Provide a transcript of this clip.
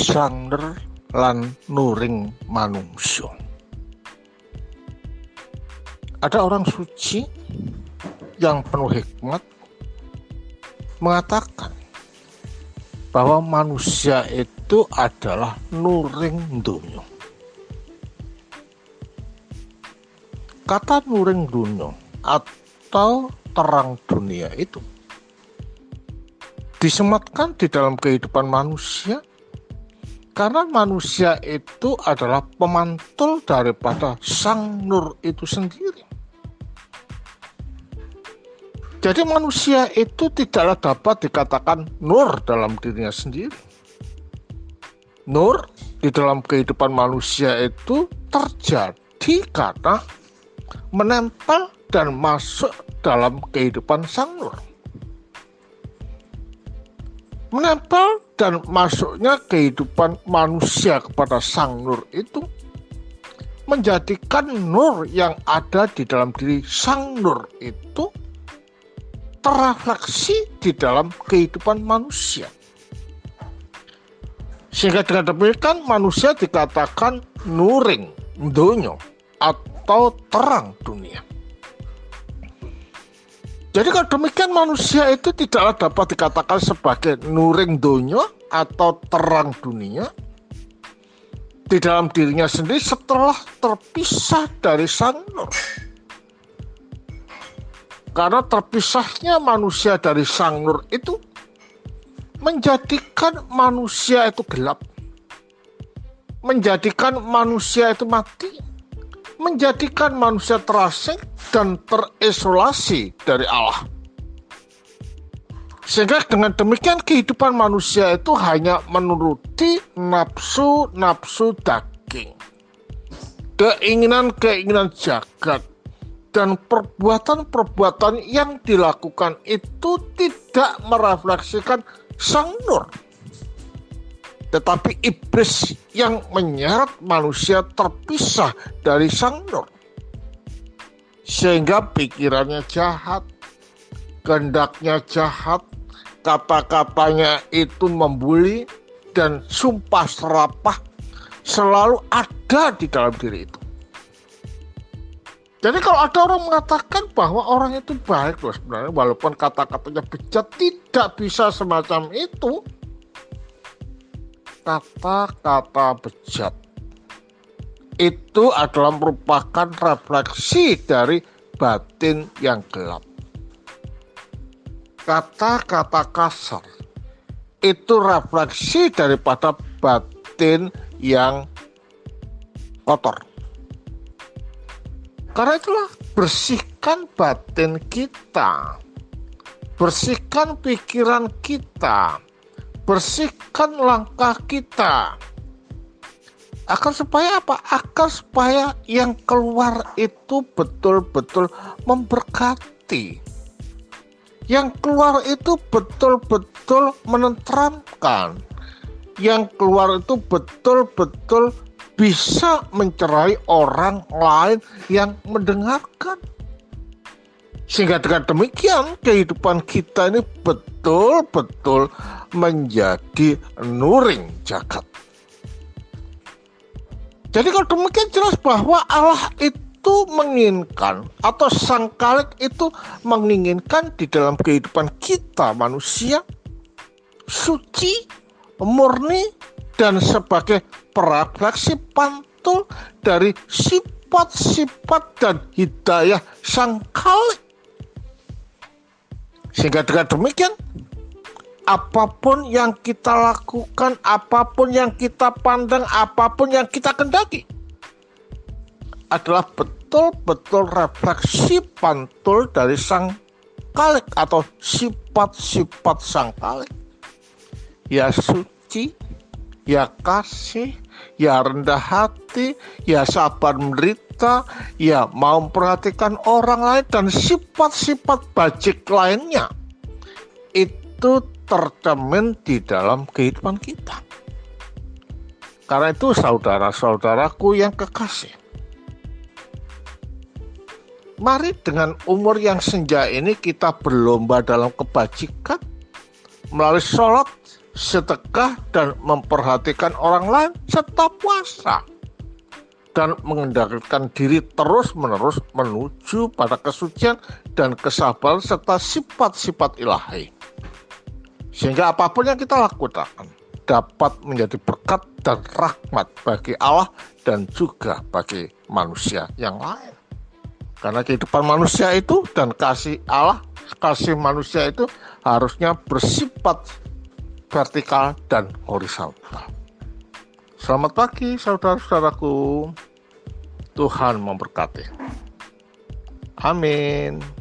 sanger lan nuring manungsa. Ada orang suci yang penuh hikmat mengatakan bahwa manusia itu adalah nuring dunia. Kata nuring dunia atau terang dunia itu disematkan di dalam kehidupan manusia karena manusia itu adalah pemantul daripada sang nur itu sendiri. Jadi manusia itu tidaklah dapat dikatakan nur dalam dirinya sendiri. Nur di dalam kehidupan manusia itu terjadi karena menempel dan masuk dalam kehidupan sang nur. Menempel dan masuknya kehidupan manusia kepada sang nur itu menjadikan nur yang ada di dalam diri sang nur itu terrefleksi di dalam kehidupan manusia. Sehingga dengan demikian manusia dikatakan nuring dunia atau terang dunia. Jadi kalau demikian manusia itu tidaklah dapat dikatakan sebagai nuring dunia atau terang dunia di dalam dirinya sendiri setelah terpisah dari sang nur. Karena terpisahnya manusia dari sang nur itu menjadikan manusia itu gelap. Menjadikan manusia itu mati. Menjadikan manusia terasing dan terisolasi dari Allah. Sehingga dengan demikian kehidupan manusia itu hanya menuruti nafsu-nafsu daging. Keinginan-keinginan jagat dan perbuatan-perbuatan yang dilakukan itu tidak merefleksikan sang nur. Tetapi iblis yang menyeret manusia terpisah dari sang nur. Sehingga pikirannya jahat, kehendaknya jahat, kata-katanya itu membuli, dan sumpah serapah selalu ada di dalam diri itu. Jadi kalau ada orang mengatakan bahwa orang itu baik loh sebenarnya walaupun kata-katanya bejat tidak bisa semacam itu. Kata-kata bejat itu adalah merupakan refleksi dari batin yang gelap. Kata-kata kasar itu refleksi daripada batin yang kotor. Karena itulah bersihkan batin kita. Bersihkan pikiran kita. Bersihkan langkah kita. Akan supaya apa? Akan supaya yang keluar itu betul-betul memberkati. Yang keluar itu betul-betul menenteramkan. Yang keluar itu betul-betul bisa mencerai orang lain yang mendengarkan. Sehingga dengan demikian kehidupan kita ini betul-betul menjadi nuring jagat. Jadi kalau demikian jelas bahwa Allah itu menginginkan atau sang kalik itu menginginkan di dalam kehidupan kita manusia suci, murni, dan sebagai perefleksi pantul dari sifat-sifat dan hidayah sang kali. Sehingga dengan demikian, apa pun yang kita lakukan, apa pun yang kita pandang, apa pun yang kita kendaki, adalah betul-betul refleksi pantul dari sang kalik atau sifat-sifat sang kalik. Ya suci, ya kasih, ya rendah hati, ya sabar menderita, ya mau memperhatikan orang lain dan sifat-sifat bajik lainnya itu tercemin di dalam kehidupan kita. Karena itu saudara-saudaraku yang kekasih. Mari dengan umur yang senja ini kita berlomba dalam kebajikan melalui sholat, sedekah dan memperhatikan orang lain serta puasa dan mengendalikan diri terus-menerus menuju pada kesucian dan kesabaran serta sifat-sifat ilahi. Sehingga apa pun yang kita lakukan dapat menjadi berkat dan rahmat bagi Allah dan juga bagi manusia yang lain. Karena kehidupan manusia itu dan kasih Allah, kasih manusia itu harusnya bersifat vertikal dan horizontal. Selamat pagi saudara-saudaraku. Tuhan memberkati. Amin.